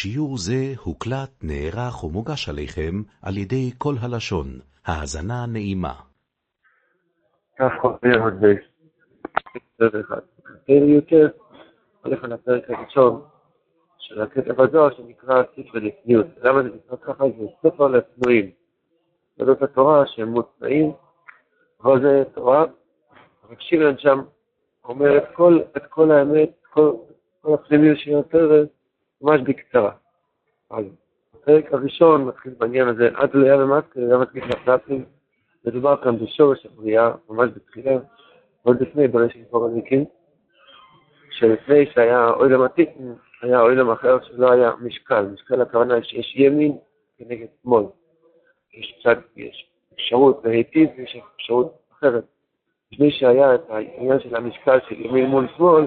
שיעור זה הוקלט, נערך ומוגש עליכם על ידי כל הלשון. האזנה נעימה. כך חוזר עוד בסדר. יותר הולך על הפרק הראשון של הקטע בזוהר שנקרא ספר לפניות. למה זה נקרא ככה? זה ספר לפנויים. זאת התורה שהם מוצאים, אבל זה תורה. רב שם אומר את כל, האמת, כל, הפנימיות של הפרק, ממש בקצרה. אז הפרק הראשון מתחיל בעניין הזה, עד לאה ומטקה, לאה מתקיף לפלטים, מדובר כאן בשורש הבריאה, ממש בתחילה, עוד לפני בראשית פורניקים, שלפני שהיה אוילם עתיק, היה אוילם אחר שלא היה משקל. משקל הכוונה שיש ימין כנגד שמאל. יש צד, יש אפשרות להיטיב ויש אפשרות אחרת. לפני שהיה את העניין של המשקל של ימין מול שמאל,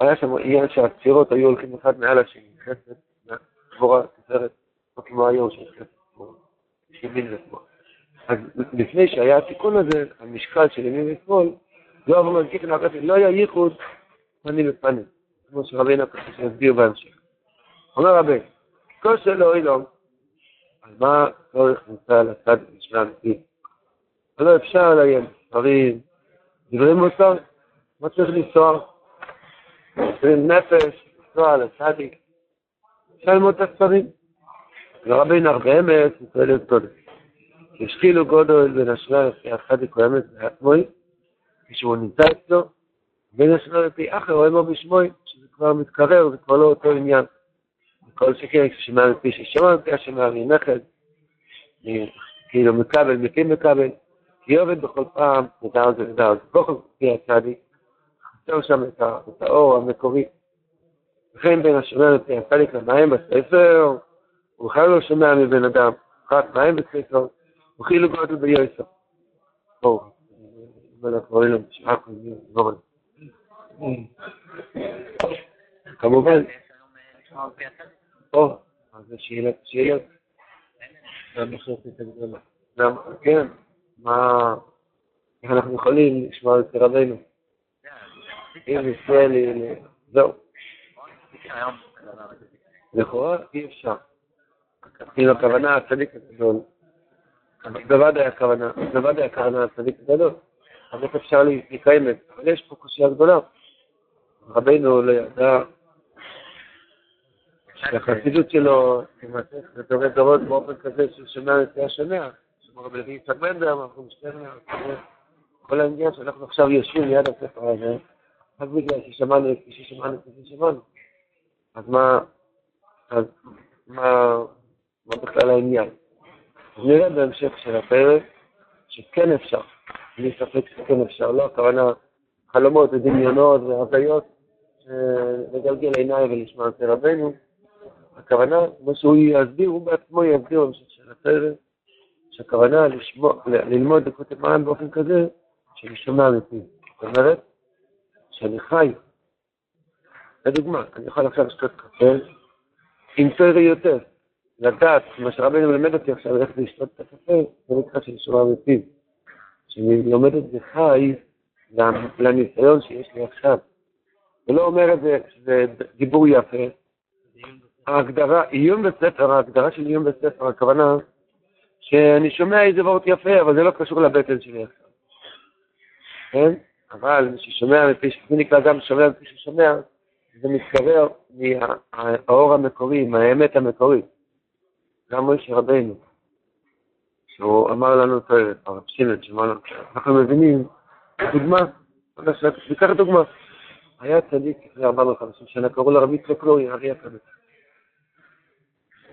היה שם עניין שהצירות היו הולכים אחד מעל השני, חסד, גבורה, תפארת, לא כמו היום של חסד, ימין ושמאל. אז לפני שהיה התיקון הזה, המשקל של ימין ושמאל, לא עבור מנקיק נעקפת, לא היה ייחוד פנים בפנים, כמו שרבינו ככה שיסביר בהמשך. אומר רבי, כושר לאוילום, על מה צורך נמצא על הצד של האמיתי? לא אפשר לעיין ספרים, דברי מוסר, מה צריך לנסוע? מסרים נפש, לנסוע לצדיק, ללמוד את הספרים. ורבי נחב אמץ, מתואל את קודם. השכילו גודל בין השאלה לפי הצדיק או אמץ בעצמוי, כשהוא נמצא אצלו, בין השאלה לפי אחר או אמו בשמוי, שזה כבר מתקרר, זה כבר לא אותו עניין. כל שכן, כששמע מפי ששמע מפי השמע מנכד, כאילו מקבל, מקים מקבל, כי עובד בכל פעם, נדע זה נדע, אז כל פי הצדיק, חסר שם את האור המקורי. וכן השומע לפי הצדיק למים בספר, הוא בכלל לא שומע מבן אדם, רק מים בספר, וכאילו גודל ביועצו. בואו, כזאת, כמובן, או, אז זה שאלות, שאלות. כן, מה, איך אנחנו יכולים לשמוע את רבנו? אם ישראל, זהו. לכאורה אי אפשר. כאילו הכוונה הצדיק הגדול. בוודאי הכוונה, בוודאי הכוונה הצדיק הגדול. אז איך אפשר לקיים את זה? אבל יש פה קושייה גדולה. רבנו לא ידע שהחסידות שלו תימשך לדורי דורות באופן כזה שהוא שומע לפי השומע. כמו רבי לוי יצחק בנדר, אנחנו משתנה, כל העניין שאנחנו עכשיו יושבים ליד הספר הזה, רק בגלל ששמענו את כפי ששמענו כפי ששמענו. אז מה, אז מה, מה בכלל העניין? אז נראה בהמשך של הפרק שכן אפשר, בלי ספק שכן אפשר, לא הכוונה חלומות ודמיונות והזיות, לגלגל עיניים ולשמוע את רבנו, הכוונה, כמו שהוא יסביר, הוא בעצמו יסביר במשך של הפרק, שהכוונה לשמוע, ללמוד דקות המים באופן כזה שאני שומע מפי. זאת אומרת, שאני חי. לדוגמה, אני יכול עכשיו לשתות קפה עם תוירי יותר, לדעת, מה שרבנו מלמד אותי עכשיו, איך לשתות את הקפה, זה נקרא שאני שומע מפיו. שאני לומד את זה חי לניסיון שיש לי עכשיו. ולא אומר את זה, שזה דיבור יפה. ההגדרה, עיון בספר, ההגדרה של עיון בספר, הכוונה שאני שומע איזה וורט יפה, אבל זה לא קשור לבטן שלי עכשיו. כן? אבל מי ששומע מפי, מי נקרא גם שומע מפי ששומע, זה מתקרר מהאור המקורי, מהאמת המקורית. גם מוישה רבנו, שהוא אמר לנו את הרב שמעון, שאמר לנו, אנחנו מבינים, דוגמה, ניקח דוגמה. היה צדיק לפני 450 שנה, קראו לו רבי יצחק לורי, ארי הקדוש.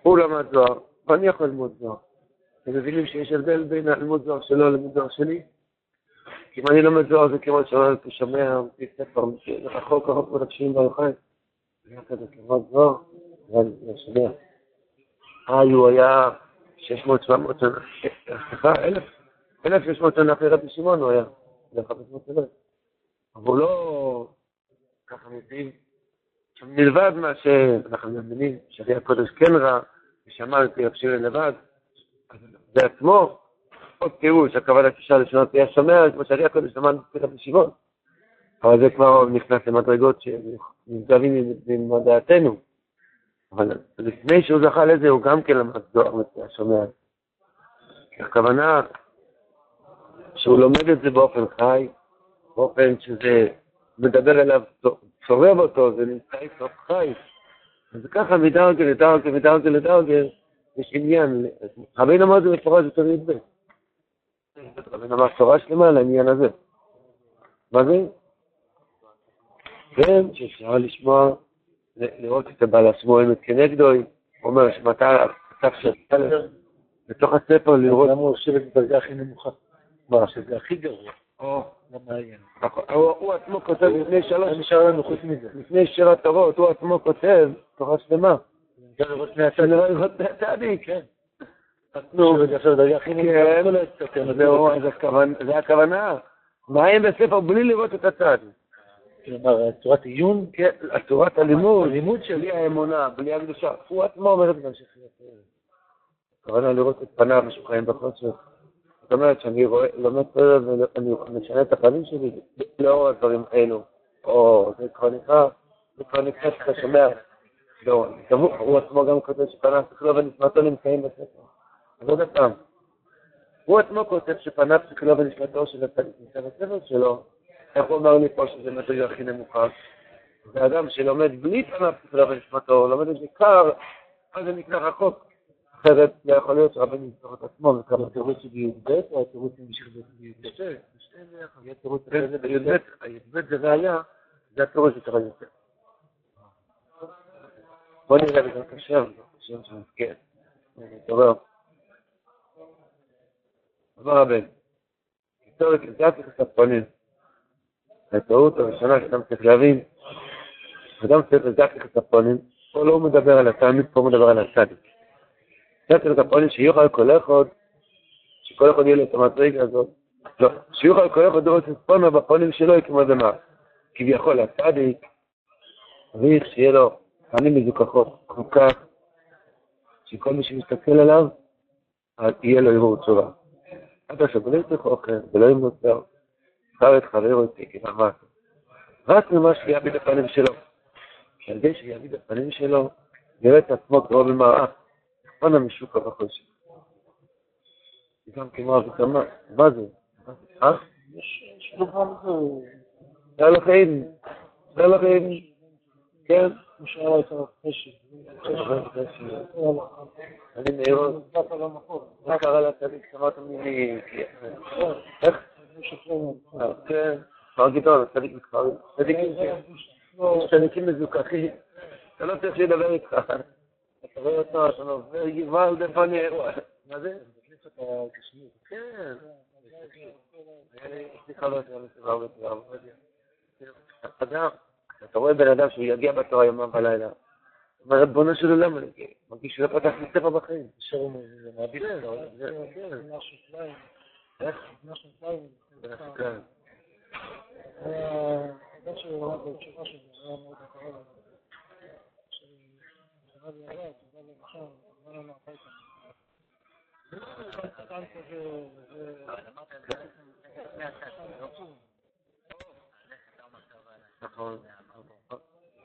הוא למד זוהר, ואני יכול ללמוד זוהר. אתם מבינים שיש הבדל בין הלימוד זוהר שלו ללימוד זוהר שלי? אם אני לומד זוהר זה כמו שאתה שומע מפי ספר, רחוק רחוק מרקשים ברחיים. היה כזה ללמוד זוהר, שומע. היי, הוא היה 600, 700 שנה, סליחה, 1,000, 1,600 שנה אחרי רבי שמעון הוא היה, זה 500 שנה. אבל לא ככה מבין, מלבד מה שאנחנו מבינים, שאבי הקודש כן רע, ושמע פי הפשירים לבד, בעצמו, עוד פירוש, הכוונה תשאל לשנות פי השומע, כמו שאבי הקודש פי רבי שמעון. אבל זה כבר נכנס למדרגות שנשגבים עם דעתנו. אבל לפני שהוא זכה לזה, הוא גם כן למד זוהר מפי השומע. הכוונה שהוא לומד את זה באופן חי, באופן שזה מדבר אליו, צורב אותו, זה נמצא איתו חי. אז ככה מדרגל לדרגל מדרגל לדרגל, יש עניין. רבינו אמר זה מפורש יותר י"ב. רבינו אמר תורה שלמה על העניין הזה. מה זה? כן, שאפשר לשמוע, לראות את הבעל עצמו אמת כנגדו, הוא אומר שמטה כתב שעשה בתוך הספר לראות... למה הוא יושב בדרגה הכי נמוכה? מה, שזה הכי גרוע. נכון, הוא עצמו כותב לפני שלוש... מה נשאר לנו חוץ מזה? לפני שיר התורות, הוא עצמו כותב תורה שלמה. אפשר לראות פני שנראה לראות פני הצדיק, כן. נו, עכשיו דרגה הכי כן. זהו, אז הכוונה- זה הכוונה. מעיין בספר בלי לראות את הצד. כלומר, צורת עיון, כן, צורת הלימוד, הלימוד שלי, האמונה, בלי הקדושה. הוא עצמו אומר את זה בהמשך הכוונה לראות את פניו משוחררים בחושך. זאת אומרת שאני לומד תורה ואני משנה את הפנים שלי לאור הדברים האלו. או, זה כבר נקרא, זה כבר נקרא שאתה שומע. לא, הוא הוא עצמו גם כותב שפניו שכלו ונשמתו נמצאים בספר. אז עוד פעם, הוא עצמו כותב שפניו שכלו ונשמתו של הצדיק נמצא בספר שלו. איך הוא אמר לי פה שזה מדרגה הכי נמוכה? זה אדם שלומד בלי פניו שכלו ונשמתו, לומד את זה קר, אז זה נקרא רחוק. אחרת לא יכול להיות שרבן יזכור את עצמו וכמה התירוץ של י"ב או התירוץ של י"ב? שתי, שתי ביחד. יהיה תירוץ כן, אחרי זה הי"ב, הי"ב זה ראייה, זה התירוץ של תורה יותר. בוא נראה בעזרת השם, השם שמזכיר. אמר הבן, לזעתי את הפונים. הטעות הראשונה שאדם צריך להבין, אדם צריך את הפונים, פה לא מדבר על התלמיד, פה מדבר על הצדיק. את הפונים שיוכל כל אחד, שכל אחד יהיה לו את המדרגה הזאת, לא, שיוכל כל אחד את פונו בפונים שלו כמו דמה. כביכול הצדיק, צריך שיהיה לו פנים מזוכחות כל כך, שכל מי שמסתכל עליו, יהיה לו ערעור צורה. עכשיו לא יצטרך אוכל ולא ימוצר, שכר את חברו יצא כמאמץ. רק ממה שיעביד הפנים שלו. שעל ידי שיעביד הפנים שלו, יראה את עצמו קרוב במראה, פונה משוקה בחושך. גם כמו אביתמה, מה זה? אה? יש דוגמה לזה, תודה לכם, תודה לכם, כן. כמו שהיה את החשב. אני המקום. מה קרה לצדיק? שמעת ממני? איך? אה, כן, כפר גדעון, צדיק בכפר, צדיקים, צדיקים מזוכחים, אתה לא צריך שידבר איתך. אתה רואה אותו, אתה עובר גוואלד, איפה אני... מה זה? כן. שהיה מסביבה הרבה פעמים. אדם, אתה רואה בן אדם שהוא יגיע בתורה יומם ולילה, אומר, ריבונו של עולם, מרגיש שלא פתח לי ספר בחיים. זה כן, אותך, זה- כן.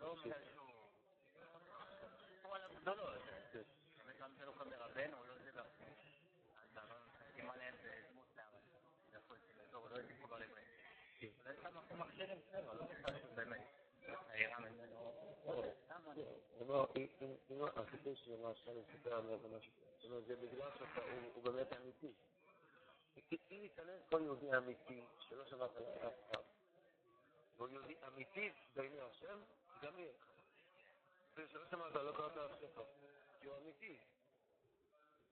זה מזון. יש אין קושיה חזקה. עוד פעם, זה יהיה יותר קשה עכשיו. אם הכוונה לראות פנים של צדיק, והכוונה שאני פחד מזה שאני רואה שלמות, איפה אני רואה את זה עכשיו? כלומר, אם הסיפור של מה שאני מספר על משהו, זאת אומרת, זה בגלל שהוא באמת אמיתי. אם ייכנס כל יהודי אמיתי, שלא עליו אף פעם, והוא יהודי אמיתי בעיני השם, גם יהיה לך. ושלא שמעת, לא קראת עליו ספר, כי הוא אמיתי.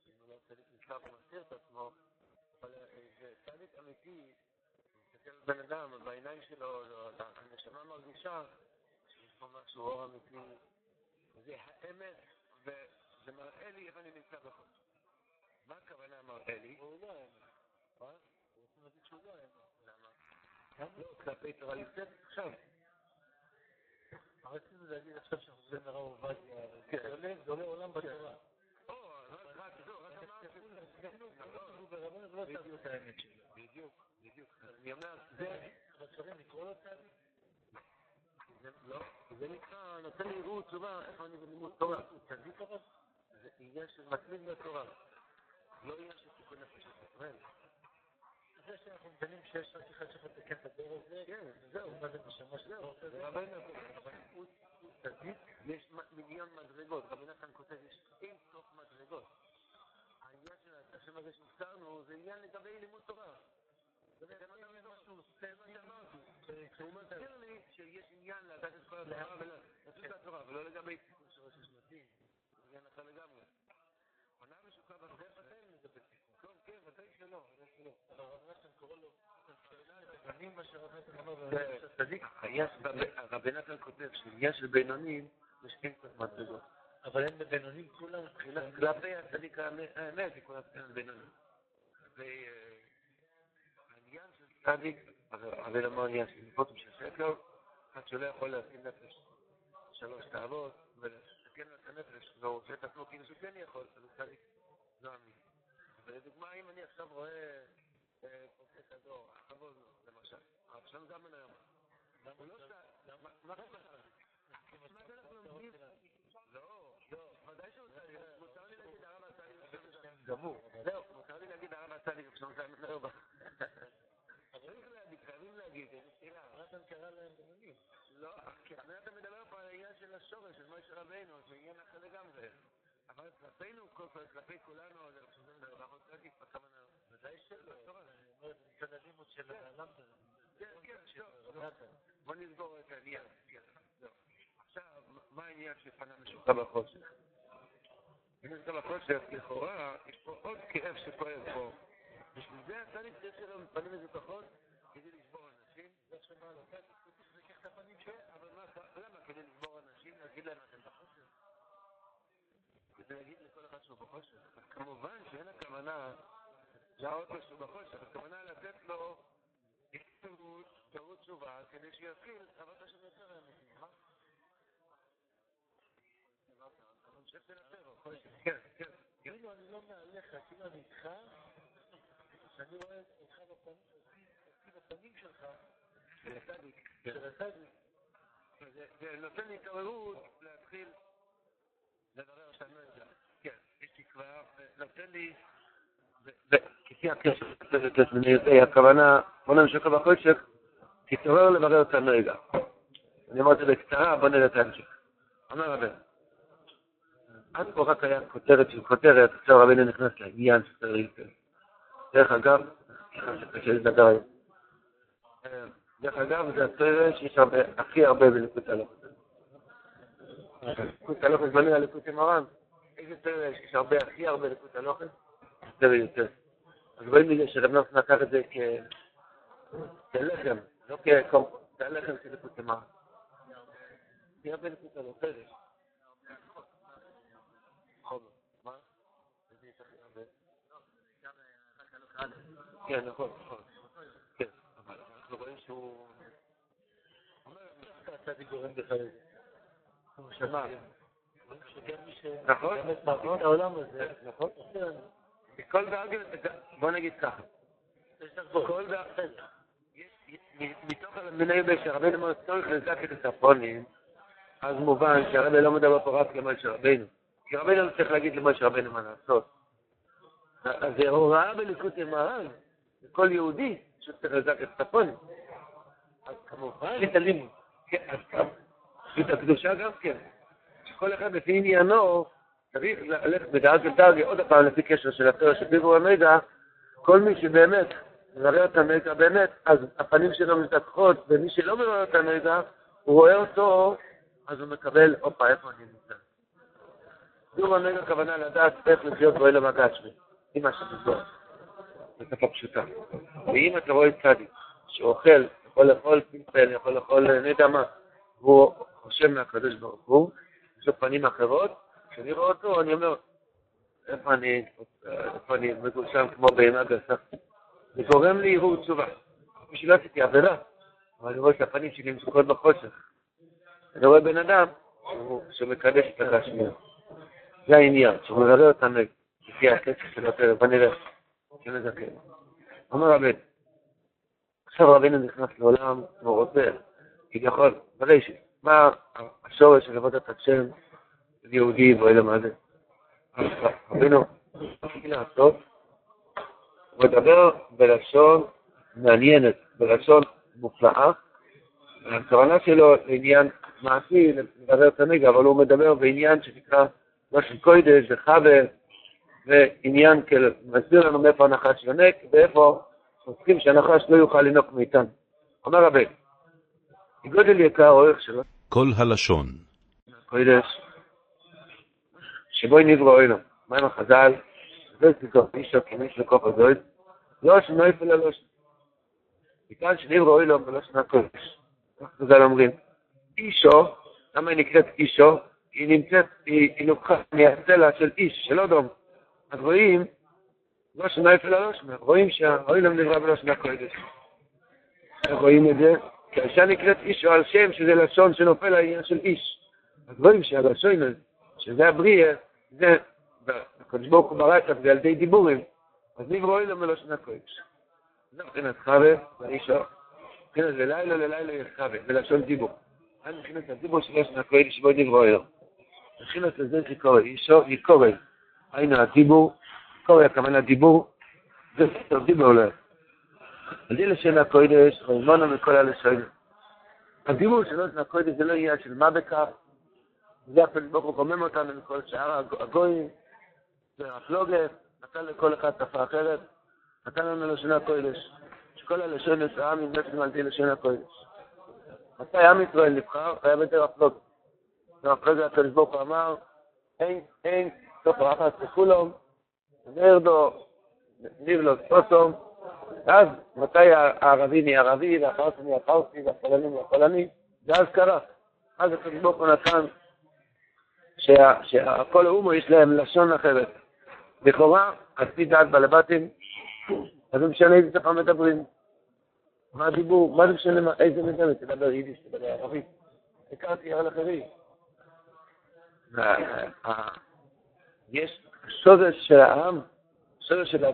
אם הוא לא צדיק נזכר ומסתיר את עצמו, אבל זה צדיק אמיתי, מסתכל על בן אדם, בעיניים שלו, הנשמה מרגישה שיש פה משהו אור אמיתי, זה האמת, וזה מראה לי איפה אני נמצא בחוץ. מה הכוונה מראה לי? הוא לא האמת. מה? הוא רוצה להגיד שהוא לא האמת. למה? לא, כלפי תורה יוסף עכשיו. רצינו להגיד עכשיו שאנחנו חוזרים לרב עובדיה, כן. זה עולה- עולם בתורה. לא. בדיוק, בדיוק. אני אומר, זה, צריכים לקרוא לו צדיק. לא, זה נקרא, נותן לי עירות תשובה, איפה אני בלימוד תורה. צדיק אבל? זה עניין של מתמיד בתורה. לא עניין של תיקון נפש ישראל. זה שאנחנו מבינים שיש רק אחד שיכול לתקן את הדור הזה, כן, זהו. מה זה נשמה של דור כזה? רבנו, אבל הוא צדיק, יש מיליון מדרגות. רבי נתן כותב, יש אין סוף מדרגות. העניין של השם הזה שנזכרנו, זה עניין לגבי לימוד תורה. שאמרתי. הוא מזכיר לי שיש עניין לדעת את כל התורה ולא לגבי תיקון של ראש השנתי. זה עניין אחר לגמרי. עונה משוקע בדרך אתם, זה בתיקון. כן, ודאי שלא, ודאי שלא. אבל הרב נתן קורא לו בנים מה שהרב נתן אמר זה- בבנים של רבי נתן כותב שעניין של בינונים, אין סוף מדרגות. אבל הם בבינונים כולם מבחינת כלפי הצדיק האמת, זה כל הפעמים בינונים. כלפי אה, העניין של צדיק, אבל אמר עניין של נפות ושל שקר, אחד שלא יכול להכין נפש שלוש תאוות לו את הנפש, והוא עושה את עצמו כאילו שהוא כן יכול, אז הוא צדיק לא אמין. ולדוגמה, אם אני עכשיו רואה אה, פרופסור דור, הכבוד לו, למשל, הרב שלום זמן היום, הוא לא צדיק, מה קורה? מה זה אנחנו לומדים? לא, לא, ודאי שהוא צדיק, מותר לי להגיד הרב עשה לי גמור. זהו, מותר לי להגיד הרב עשה לי שלום זמן היום. חייבים להגיד, איזה שאלה. נתן קרא להם בינונים. לא, כי אתה מדבר פה על העניין של השורש, של משה רבינו, זה עניין אחר לגמרי. אבל כלפינו, כל- כלפי כולנו, זה חשוב לדבר, אנחנו צדיק, בכוונה. ודאי שלא. אני אומר, זה מצד הלימוד של הלמדה. כן, כן, טוב. בוא נסגור את העניין. עכשיו, מה העניין של פנה משוקע בחושך? נמצא בחושך, לכאורה, יש פה עוד כאב שכואב פה. בשביל זה הצדיק צריך שלו פנים מזוכחות, כדי לשבור אנשים. אתה אבל מה, למה? כדי לשבור אנשים, להגיד להם אתם בחושך? כדי להגיד לכל אחד שהוא בחושך. כמובן שאין הכוונה להראות לו שהוא בחושך, הכוונה לתת לו התעוררות, התעוררות תשובה, כדי שיתחיל אהבת השם יותר האמיתי. מה? כן, כן, כן. כאילו אני לא מעליך, כאילו אני איתך, שאני רואה אותך בפנים, שלך, של הצדיק. של הצדיק. זה נותן לי התעוררות להתחיל לברר שאני לא יודע. כן, יש תקווה, ונותן לי... כפי הקשר של הכוונה, בוא נמשיך בחושך, תתעורר לברר את הנרגע. אני אומר את זה בקצרה, בוא נראה את ההמשך. אומר רבנו, עד פה רק היה כותרת של כותרת, עכשיו רבנו נכנס לעניין שצריך. דרך אגב, סליחה שקשה לדבר היום. אה, דרך אגב, זה הסרט שיש הכי הרבה בליקוד הלוכת. ליקוד הלוכת בנוי על ליקוד מרן. איזה סרט שיש הכי הרבה ליקוד הלוכת? זה ויותר. אז רואים מזה שרב נוסן לקח את זה כלחם, לא כקום, זה הלחם של ליקוד מרן. הכי הרבה ליקוד הלוכת. מה? איזה יש הכי הרבה? כן, נכון, נכון. כן, אבל אנחנו רואים שהוא... הצדיק גורם לך לזה. הוא שמע. נכון. העולם הזה, נכון. כל דרגה, בוא נגיד ככה. כל דרגה, מתוך המנהל שרבנו מאוד צורך לזקת את הפונים, אז מובן שהרבי לא מדבר פה רק למשה רבנו, כי רבנו לא צריך להגיד למשה רבנו מה לעשות. אז זה הוראה בליקוטי מרן, לכל יהודי שצריך לזקת את הפונים. אז כמובן, את הלימוד. כן, אז כמובן, את הקדושה גם כן. שכל אחד לפי עניינו צריך ללכת בדעת ודרגה, עוד פעם לפי קשר של התיאור של בירור המידע, כל מי שבאמת מברר את המידע באמת, אז הפנים שלו מזדככות, ומי שלא מברר את המידע, הוא רואה אותו, אז הוא מקבל, הופה, איפה אני נמצא? בירור המידע הכוונה לדעת איך לחיות באוהל המגשמי, עם שבזור, בשפה פשוטה. ואם אתה רואה צדיק, שהוא אוכל, יכול לאכול פלפל, יכול לאכול אני יודע מה, והוא חושב מהקדוש ברוך הוא, יש לו פנים אחרות, כשאני רואה אותו אני אומר, איפה אני, איפה אני מגושם כמו בהמה גסה? זה גורם לי ערעור תשובה. בשביל עשיתי עבירה, אבל אני רואה שהפנים שלי משוקעות בחושך. אני רואה בן אדם שמקדש את הגשמיות. זה העניין, שהוא מראה אותנו לפי הקצב של הפרק, בוא נראה, שנזכר. אומר רבנו, עכשיו רבינו נכנס לעולם, והוא רוצה, כביכול, בראשית, מה השורש של עבודת השם של יהודי ואלה מה זה? רבינו, הוא מדבר בלשון מעניינת, בלשון מופלאה, הכוונה שלו לעניין מעשי, לדבר תמיד, אבל הוא מדבר בעניין שנקרא לשון קוידש וחבר, ועניין כאילו, מסביר לנו מאיפה הנחש יונק, ואיפה עוסקים שהנחש לא יוכל לנוק מאיתנו. אומר רבי, גודל יקר אורך שלו. כל הלשון. קוידש, שבו נברא אילו. מה עם החז"ל? זה סיכוף אישו כמיש לקוף הזויד. לא שנויף אלא לא מכאן שנברא אילו בלשון הקודש. כך חז"ל אומרים. אישו, למה היא נקראת אישו? היא נמצאת, היא, לוקחה מהצלע של איש, של אודום. אז רואים, לא שנה אפל הלושנה, רואים שהאוילם נברא בלושנה קודש. איך רואים את זה? כי האישה נקראת איש או על שם, שזה לשון שנופל העניין של איש. אז רואים שהלשון, שזה הבריאה, זה, הקדוש ברוך הוא ברא את זה על ידי דיבורים, אז נברא אוילם בלושנה קודש. זה מבחינת חווה, לאישו, מבחינת ללילה ללילה יחווה, בלשון דיבור. עד מבחינת הדיבור של לשנה קודש שבו נברא אוילם. מבחינת לזה שקורא אישו, יקורא. היינו הדיבור, קורא הכוונה דיבור, זה ספר דיבור לא. עלי לשם הקודש, רימונו מכל הלשון. הדיבור של לשם הקודש זה לא עניין של מה בכך, זה הפעמים ברוך הוא קומם אותנו מכל שאר הגויים, זה הפלוגת, נתן לכל אחד שפה אחרת, נתן לנו לשון הקודש, שכל הלשון עם נפש מלתי לשון הקודש. מתי עם ישראל נבחר? היה ביתר הפלוגת. והפלוגת הקדוש ברוך הוא אמר, אין, אין, סוף רחת לכולם, נרדו, ניבלו סוסום, אז מתי הערבי נהיה ערבי, והפרסי נהיה פרסי, והפולני נהיה פולני, ואז קרה. אז הקדוש ברוך הוא נתן שכל האומו יש להם לשון אחרת. לכאורה, על פי דעת בעלבתים, אז זה משנה איזה שפה מדברים. מה הדיבור, מה זה משנה, איזה מדינה, תדבר יידיש, תדבר ערבית. הכרתי על אחרים. יש סודס של העם, סודס של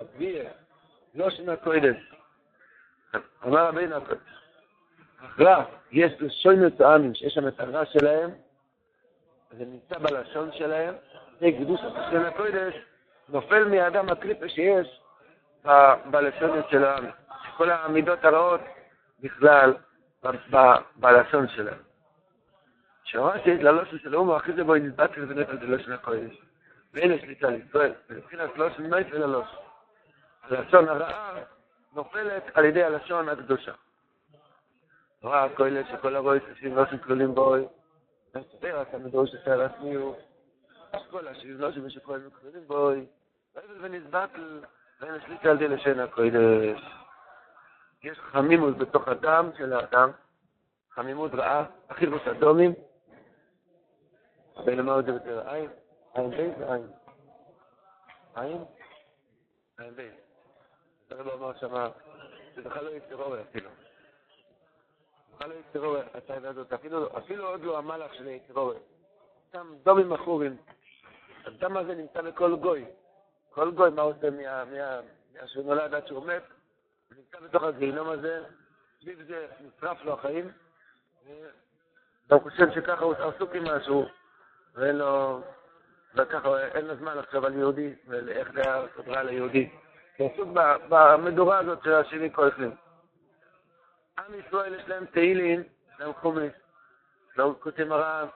הגביע, לא של הקודש. אמר רבינו הקודש, רע, יש לשונות העמים, שיש שם את הרע שלהם, זה נמצא בלשון שלהם, זה קדוש של הקודש, נופל מהאדם הקליפה שיש בלשונות של העם. כל המידות הרעות בכלל בלשון שלהם. שמעתי את ללושן של האומו, אחרי זה בואי נתבטל ונפל בלושן הקודש. ואין שליטה לישראל, מבחינת לושן נפל ללושן. הלשון הרעה נופלת על ידי הלשון הקדושה. רע הכולל שכל הרועי תשים לושן כלולים בוי, das der kann du so sehr das new school as you know you should call me boy weil wenn es battle wenn es יש חמימות בתוך הדם של האדם, חמימות רעה, הכי אדומים, ולמה עוד יותר עין? עין בית ועין. עין? עין בית. זה לא אמר שמה, זה בכלל לא יצירו אפילו. בכלל לא יצטרור הצעדה הזאת, אפילו עוד לא המלאך של יצטרור. סתם דומים אחורים. הדם הזה נמצא בכל גוי. כל גוי, מה עושה מהשהוא נולד עד שהוא מת? נמצא בתוך הגיהינום הזה, סביב זה נשרף לו החיים, והוא חושב שככה הוא עסוק עם משהו. ואין לו, וככה אין לו זמן לחשוב על יהודי ואיך זה היה סדרה ליהודי. הוא עסוק במדורה הזאת של השני כהנים. עם ישראל יש להם תהילים, יש להם חומש, לא כותב הרב,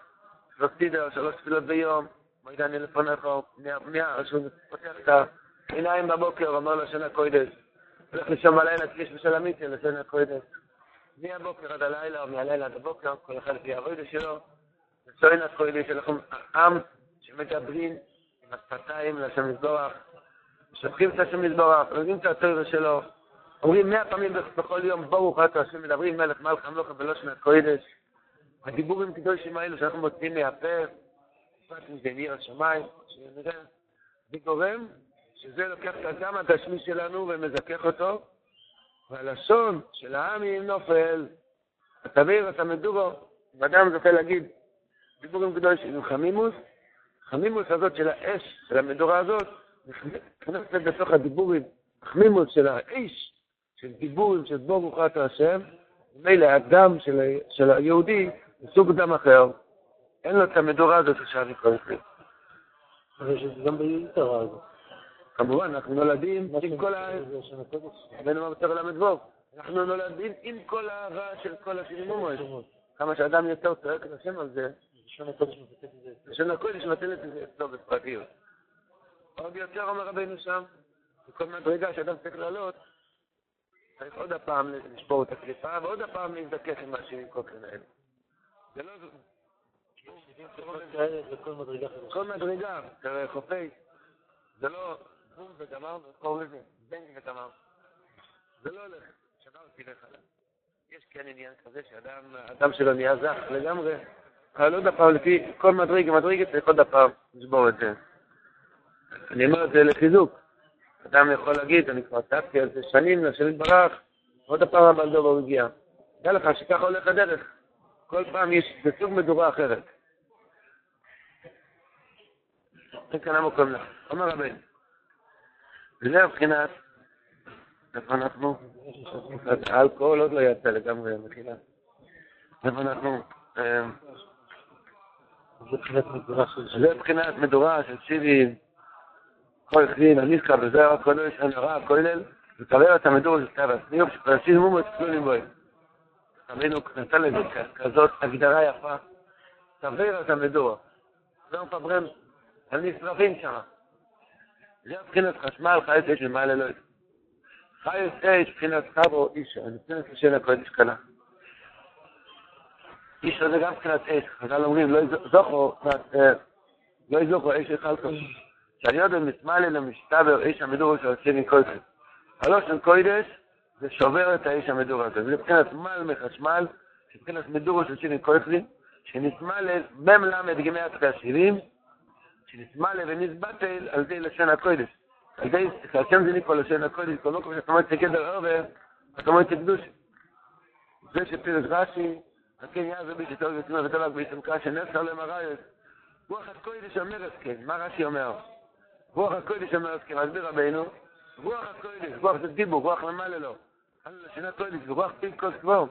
לא סידר, שלוש תפילות ביום, מוידע אני לפניך, מיד, שהוא פותח את העיניים בבוקר, אומר לו שנה קוידש, הולך לישון בלילה, כביש בשל המיציה לשנה קוידש. מהבוקר עד הלילה, או מהלילה עד הבוקר, כל אחד לפי העבודה שלו. שוין הקודש, אנחנו עם שמדברים עם השפתיים לשם מזבורך, משבחים את השם מזבורך, לומדים את התורה שלו, אומרים מאה פעמים בכל יום, ברוך אתה השם, מדברים מלך מלך המלוך בלושן הקודש. הדיבורים קדושים האלו שאנחנו מוצאים מהפה, בפרט אם זה ניר השמיים, שנראה, זה גורם שזה לוקח את הדם הגשמי שלנו ומזכך אותו, והלשון של העמים נופל. התביר, אתה מדובו, ואדם זוכה להגיד דיבורים קדושים עם חמימוס, חמימוס הזאת של האש, של המדורה הזאת, נכנסת בתוך הדיבורים, חמימוס של האש, של דיבורים של ברוך אתה השם, מילא הדם של, של היהודי הוא סוג דם אחר, אין לו את המדורה הזאת לקרוא את אבל יש גם ביהודית הרע הזאת. כמובן, אנחנו נולדים עם כל ה... הקודש. רבנו אמר ל"ו, אנחנו נולדים עם כל הרע של כל השירים כמה שאדם יותר צועק את השם על זה, לשון הקודש מבטאת את זה. את אצלו בפרטיות. עוד יותר אומר רבנו שם, בכל מדרגה שאדם צריך לעלות, צריך עוד הפעם לשבור את הקליפה, ועוד הפעם להזדכך עם השירים כל כאלה. זה לא... בכל מדרגה. כל מדרגה, תראה, חופי, זה לא בום וגמר, קוראים לזה? בנג וגמר. זה לא הולך, שברתי לך עליו. יש כן עניין כזה שאדם, האדם שלו נהיה זך לגמרי, אבל עוד הפעם, לפי כל מדרגה, מדרגה צריך עוד הפעם לשבור את זה. אני אומר את זה לחיזוק. אדם יכול להגיד, אני כבר צעקתי על זה שנים, השם יתברך, עוד הפעם הבלדובה הוא הגיע. דע לך שככה הולך הדרך. כל פעם יש, זה סוג מדורה אחרת. זה כאן המקום לך. אומר רבנו, וזה מבחינת, איפה אנחנו? האלכוהול עוד לא יצא לגמרי, מחילה. איפה אנחנו? אה, זה מבחינת מדורה של זה חין, הנזכר וזה הקודש, הנורא, הכולל, וקבל את המדור של כתב הסניוף, שפרשים מומות כלולים בו. רבינו נתן לזה כזאת הגדרה יפה, תבעיר את המדור. לא מפברם על נשרפים שם. זה מבחינת חשמל, חייס אש למעלה אלוהים. חייס אש, מבחינת חברו אישה, מבחינת לשן הקודש קלה. אישה זה גם מבחינת אש, חז"ל אומרים, לא אה, לא יזוכו אש יחלקו. שאני יודע מסמל אלא משתבר אש המדור של השני קודש. הלושן קודש זה שובר את האש המדור הזה. זה מבחינת מל מחשמל, מבחינת מדור של שני קודש, שנסמל מ"ל גמי השירים, שנסמל ונסבטל על ידי לשון הקודש. על ידי, כאשר זה נקרא לשון הקודש, כל מקום שאתה אומר כגדר עובר, אתה אומר כקדוש. זה שפירש רש"י, הכן יעזר בי שטוב יוצאים ותלק בישמקה שנסר למריות. רוח הקודש אומרת כן, מה רש"י אומר? רוח הקודש אומרת כן, מסביר רבינו, רוח הקודש, רוח זה דיבור, רוח למעלה לו. אנו לשון הקודש, ורוח פילקוס כבר.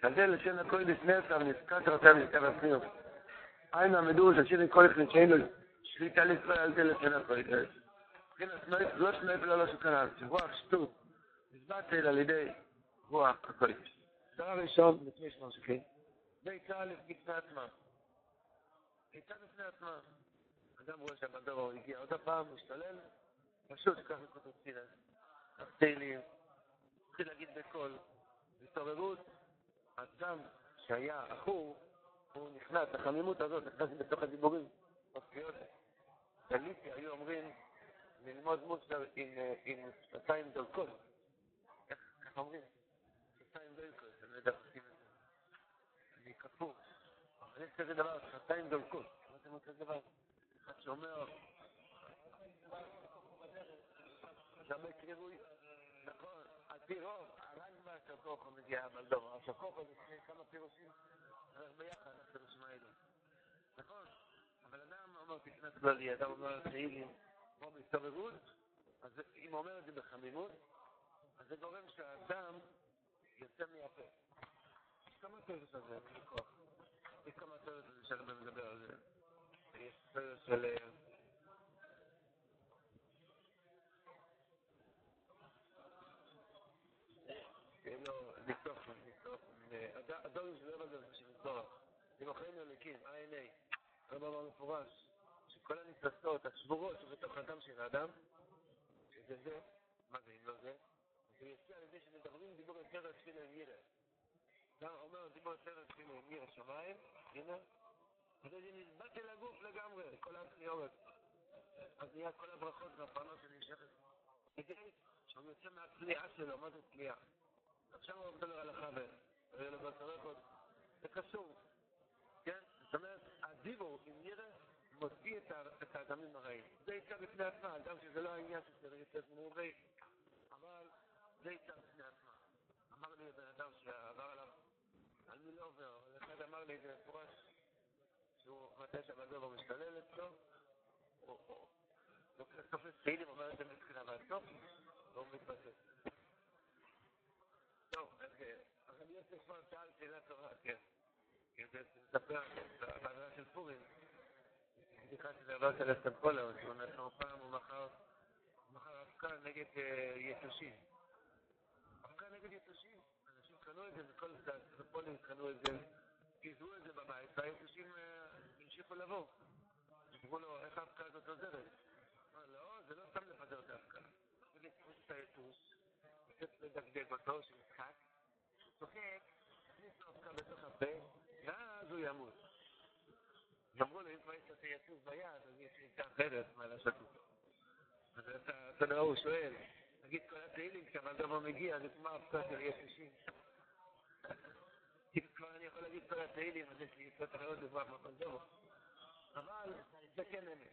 שעל זה לשון הקודש נסר, נזכת רצם נזכת עצמיות. היינו המדור של שירים כל אחד שאין לו שליטה לישראל על זה לשון הקודש. כן, לא שנוי ולא לא שכנל, שרוח שטות, נזבטל על ידי רוח הקודש. דבר ראשון, לפני שממשיכים, ביצה לפני עצמה. ביצה לפני עצמה. אדם רואה שהבלדור הגיע עוד הפעם, משתולל, פשוט ככה כותב סילס, תהילים, התחיל להגיד בקול, התעוררות, אדם שהיה עכור, הוא נכנס, החמימות הזאת נכנס בתוך הדיבורים, בקריאות. בליטי היו אומרים ללמוד מוסר עם, שפתיים דולקות. איך אומרים? שפתיים דולקות, אני לא יודע איך עושים את זה. אני כפור. אבל יש כזה דבר, שפתיים דולקות. שמעתם על כזה דבר? שאומר, שווה קרירוי, נכון, על פי רוב, הרנמה השקוכו מגיע בלדור, השקוכו זה שני כמה פירושים, הולך ביחד, הפירושים האלו. נכון, אבל אדם אומר תקנת כללי, אדם אומר תהילים, כמו בהסתובבות, אז אם הוא אומר את זה בחמימות, אז זה גורם שהאדם יוצא מהפה. יש כמה תירוש על זה. יש כמה תירוש על זה שהרבה מדבר על זה. יש של... כאילו, מתוך, מתוך, הדברים של רבע זה של מזבח. למוחנו אליקים, ע"א, רבע אמר מפורש, שכל הניצוצות השבורות שבתוך הדם של האדם, שזה זה, מה זה אם לא זה? זה יוצא על ידי שמדברים דיבור יותר אפילו עם ירא. אומר דיבור יותר אפילו עם ירא שמיים, הנה, נזבט אל הגוף לגמרי, כל האחיות. אז נהיה כל הברכות והפרנות שנמשכת. כדי שהוא יוצא מהפליאה שלו, מה זה פליאה? עכשיו הוא מדבר על החבר, עוד, זה קשור, כן? זאת אומרת, הדיבור עם ירא מוציא את האדמים הרעים. זה יצא בפני עצמה, גם שזה לא העניין שזה יצא מנהובי, אבל זה יצא בפני עצמה. אמר לי בן אדם שעבר עליו, על מי לא עובר, אבל אחד אמר לי את זה מפורש, שהוא מתי שהבדובר משתלל אצלו, הוא תופס תהילים, אומר את זה מבחינה מהסוף, והוא מתבסס. טוב, אז אני יוצא כבר שאל שאלה טובה, כן. כדי לספר בעבודה של פורים. בדיחה שזה עבר של אסטמפולה, שהוא נתנו פעם, הוא מכר אבקה נגד יתושים. אבקה נגד יתושים. אנשים קנו את זה, וכל הסטמפולים קנו את זה, פיזרו את זה בבית, והיתושים המשיכו לבוא. אמרו לו, איך האבקה הזאת עוזרת? אמר, לא, זה לא סתם לפזר את האבקה. זה לתפוס את היתוש, לתת לדגדג אותו, שמשחק, הוא צוחק, הכניס לו אבקה בתוך הפה, ואז הוא ימות. אמרו לו, אם כבר יש את היתוש ביד, אז יש לי אחרת מה לעשות. אז אתה נראה, הוא שואל, נגיד כל התהילים, כשהמלדומו מגיע, זה כמו האבקה של יתושים. אם כבר אני יכול להגיד כל התהילים, אז יש לי קצת רעיון לברח במלדומו. אבל זה כן אמת.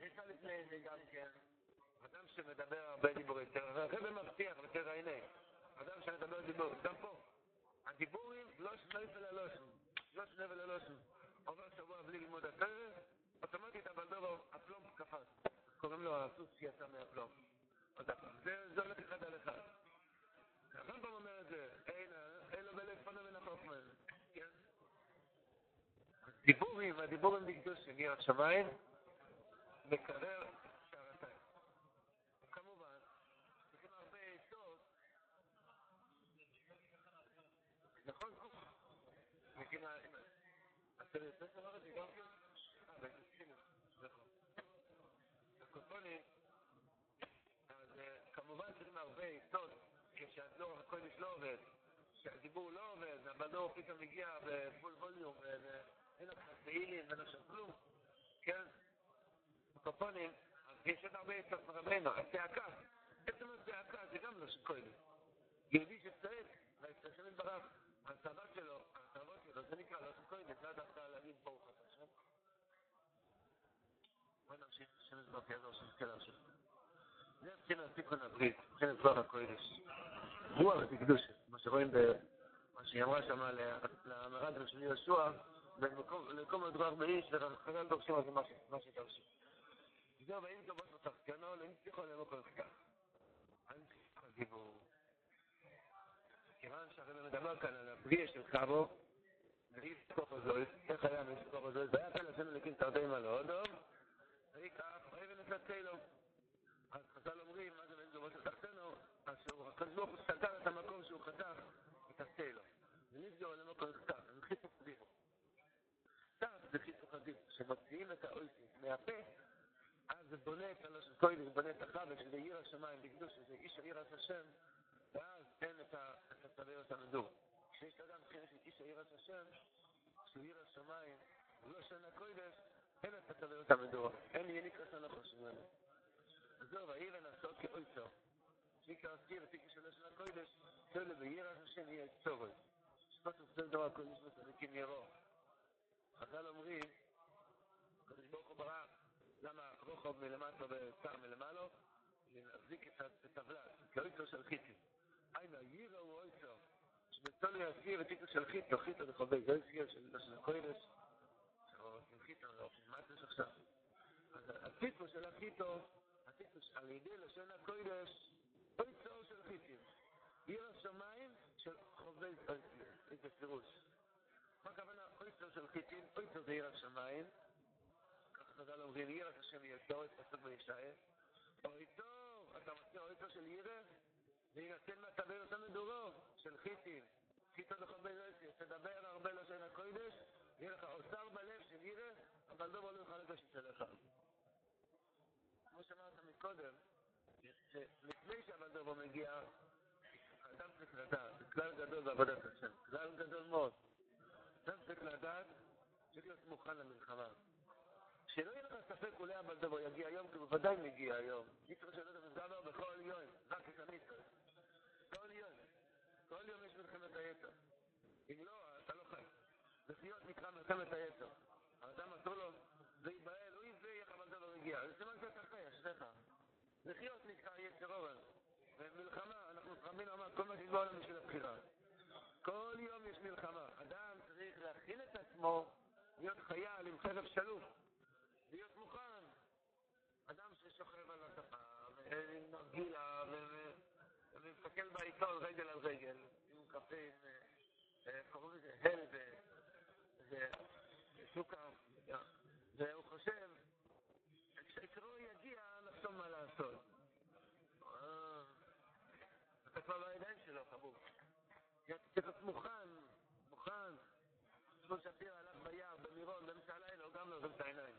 יש לה לפני זה גם כן, אדם שמדבר הרבה דיבורים, הרב מבטיח ותראיינה, אדם שמדבר דיבור, גם פה, הדיבורים לא שני וללושן, לא שני וללושן. עובר שבוע בלי ללמוד הסרט, אוטומטית הבלדובר, הפלום קפץ. קוראים לו הסוס שיצא מהפלום. זה הולך אחד על אחד. הרמב"ם אומר את זה, אין לו בלב פנו ונפוף מהם, כן? הדיבורים, הדיבורים בקדושים, יראת שמיים, מקרר שערתיים. כמובן, צריכים הרבה עצות. נכון? מגיע, אתה רוצה לומר את זה גם כן? אה, נכון. הקופונים, אז כמובן צריכים הרבה עצות, כשהדור הקודש לא עובד, כשהדיבור לא עובד, והבדור פתאום מגיע בפול ווליום, ואין לך תהילים ואין לך כלום, כן? הקופונים, יש עוד הרבה עצות מרבנו, הצעקה, עצם הצעקה זה גם לא של קודש. יהודי שצועק, והשם יתברך, הצוות שלו, הצוות שלו, זה נקרא לא של קודש, לא דווקא להגיד ברוך השם. בואי נמשיך, השם יתברך יעזור שנזכה להמשיך. זה מבחינת תיקון הברית, מבחינת כוח הקודש. רוח וקדוש, מה שרואים במה שהיא אמרה שם למרד של יהושע, למקום הדרוך באיש, וחז"ל דורשים על זה מה שדורשים. זהו, ואם כבוד בתחתנו, לא הצליחו ללמוד כל כך. צריך דיבור. כיוון שהרבא מדבר כאן על הפרי של חבו, ואיש כוח הזוי, איך היה כוח הזוי, והיה כאן השם אלוקים תרתי מה לא אודום, ויקח, ואבן נפצה לו. אז חז"ל אומרים, מה זה ואין כבוד בתחתנו? אז הקדוש ברוך הוא סגר את המקום שהוא חתך, יתעשה לו. ונסגר למקום חיסוך דיבור. סתיו זה חיסוך הדין, שמציעים את האויסים מהפה, אז זה בונה את הלשון קודש, בונה את החלב, שזה עיר השמיים, בקדוש, שזה איש העיר עד השם, ואז אין את הצוויות הנדור. כשיש את אדם חירש את איש העיר עד השם, שהוא עיר השמיים, לא שן הקודש, אין את הצוויות הנדור, אין יניק רשן החושב ממנו. אז זהו, העיר הנעשות כאויסו, מי כעסקיר, לפי כשל לשן הקודש, תולה בעיר עד השם יהיה צורת. שפה תוצא דבר הקודש וצריקים ירוק. חז"ל אומרים, הקדוש ברוך הוא ברא למה רוחב מלמטה וצר מלמעלה? להחזיק את הוולד, כאויצו של חיטי. היינו, יירו הוא אויצו, שבצולו יסיר את איקו של חיטו, חיטו זה חובי גויסיה של לשון הקוידש, של חיטו, לא, מה יש עכשיו? אז הטיפו של החיטו, הטיפו על ידי לשון הקוידש, אויצו של חיטים. עיר השמיים של חובי איזה פירוש. מה הכוונה אויצו של חיטים? אויצו זה עיר השמיים. חז"ל אומרים, ירא השם ידו את פסוק בישעיה. אוי טוב, אתה מציע אוי טוב של ירא? ויינתן מהתבר אותם מדורו, של חיטים. חיטו לחובי רסיה, תדבר הרבה לשון הקודש, יהיה לך אוצר בלב של ירא, אבל דובר לא יוכל לגשת אליך. כמו שאמרת מקודם, שלפני שהבן דובר מגיע, אדם צריך לדעת, זה כלל גדול בעבודת השם, כלל גדול מאוד. אדם צריך לדעת, צריך להיות מוכן למלחמה. שלא יהיה לך ספק אולי הבלדבו יגיע היום, כי הוא ודאי מגיע היום. יצטרך שלא תמזמר בכל יום, רק את המצווה. כל יום. כל יום יש מלחמת היתר. אם לא, אתה לא חי. לחיות נקרא מלחמת היתר. האדם אסור לו להיבהל, הוא יזה, איך הבלדבו מגיע. זה סימן שאתה חי, אשריך. לחיות נקרא יצר אורן. ומלחמה, אנחנו רבין אמר, כל מה שיש בעולם בשביל הבחירה. כל יום יש מלחמה. אדם צריך להכין את עצמו להיות חייל עם חרב שלוף. להיות מוכן. אדם ששוכב על הספה, ועם נרגילה, ומסתכל בעיתון רגל על רגל, עם קפה, עם, קוראים לזה הל וסוכר, והוא חושב, כשקרוא יגיע, נחשוב מה לעשות. אתה כבר בידיים שלו, חבוב. צריך להיות מוכן, מוכן. שמואל שפירא לא עוזב את העיניים.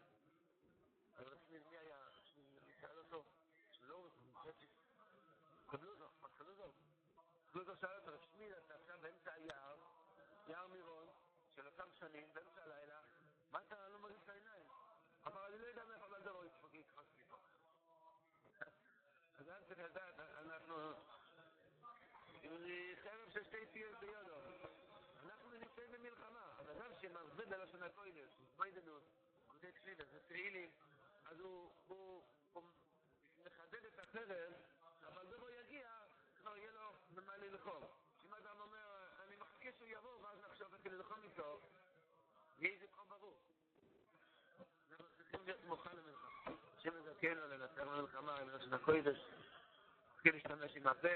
אז רצמין, מי היה? שאל אותו, לא, קבלוזו, קבלוזו. קבלוזו שאל אותו, רצמין, אתה עכשיו באמצע היער, יער מירון, של אותם שנים, באמצע הלילה, מה אתה לא מרים את העיניים? אמר, אני לא יודע מאיפה בלדרו יתפוס מפה. אז אל צריך לדעת, אנחנו... חרב של שתי ציון ביודו. אנחנו נמצאים במלחמה. אז אדם שמרבה בלשון הקודש, מיידנות, עובדי תפילה, זה תהילים, אז הוא, הוא, הוא מחדד את החרב, אבל בבוא יגיע, כבר יהיה לו במה ללחום. אם אדם אומר, אני מחכה שהוא יבוא, ואז נחשוב איך ללחום איתו, יהי זכרו ברור. אנחנו צריכים להיות מוכן למלחמה. השם יזכנו לנצח במלחמה, עם לשון הקודש, להתחיל להשתמש עם הפה,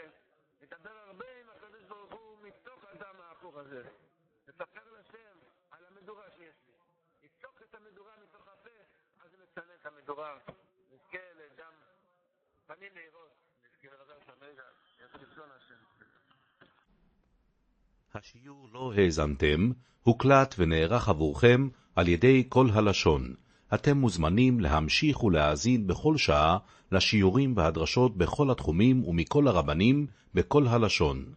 לדבר הרבה עם הקדוש ברוך הוא מתוך הדם ההפוך הזה. לספר לשם על המדורה שיש לי. לצוק את המדורה מתוך הפה, אז זה מצנן את המדורה. נזכה לדם פנים מהירות, נזכה לדבר שם רגע, יצא השם. השיעור לא האזנתם, הוקלט ונערך עבורכם על ידי כל הלשון. אתם מוזמנים להמשיך ולהאזין בכל שעה לשיעורים והדרשות בכל התחומים ומכל הרבנים בכל הלשון.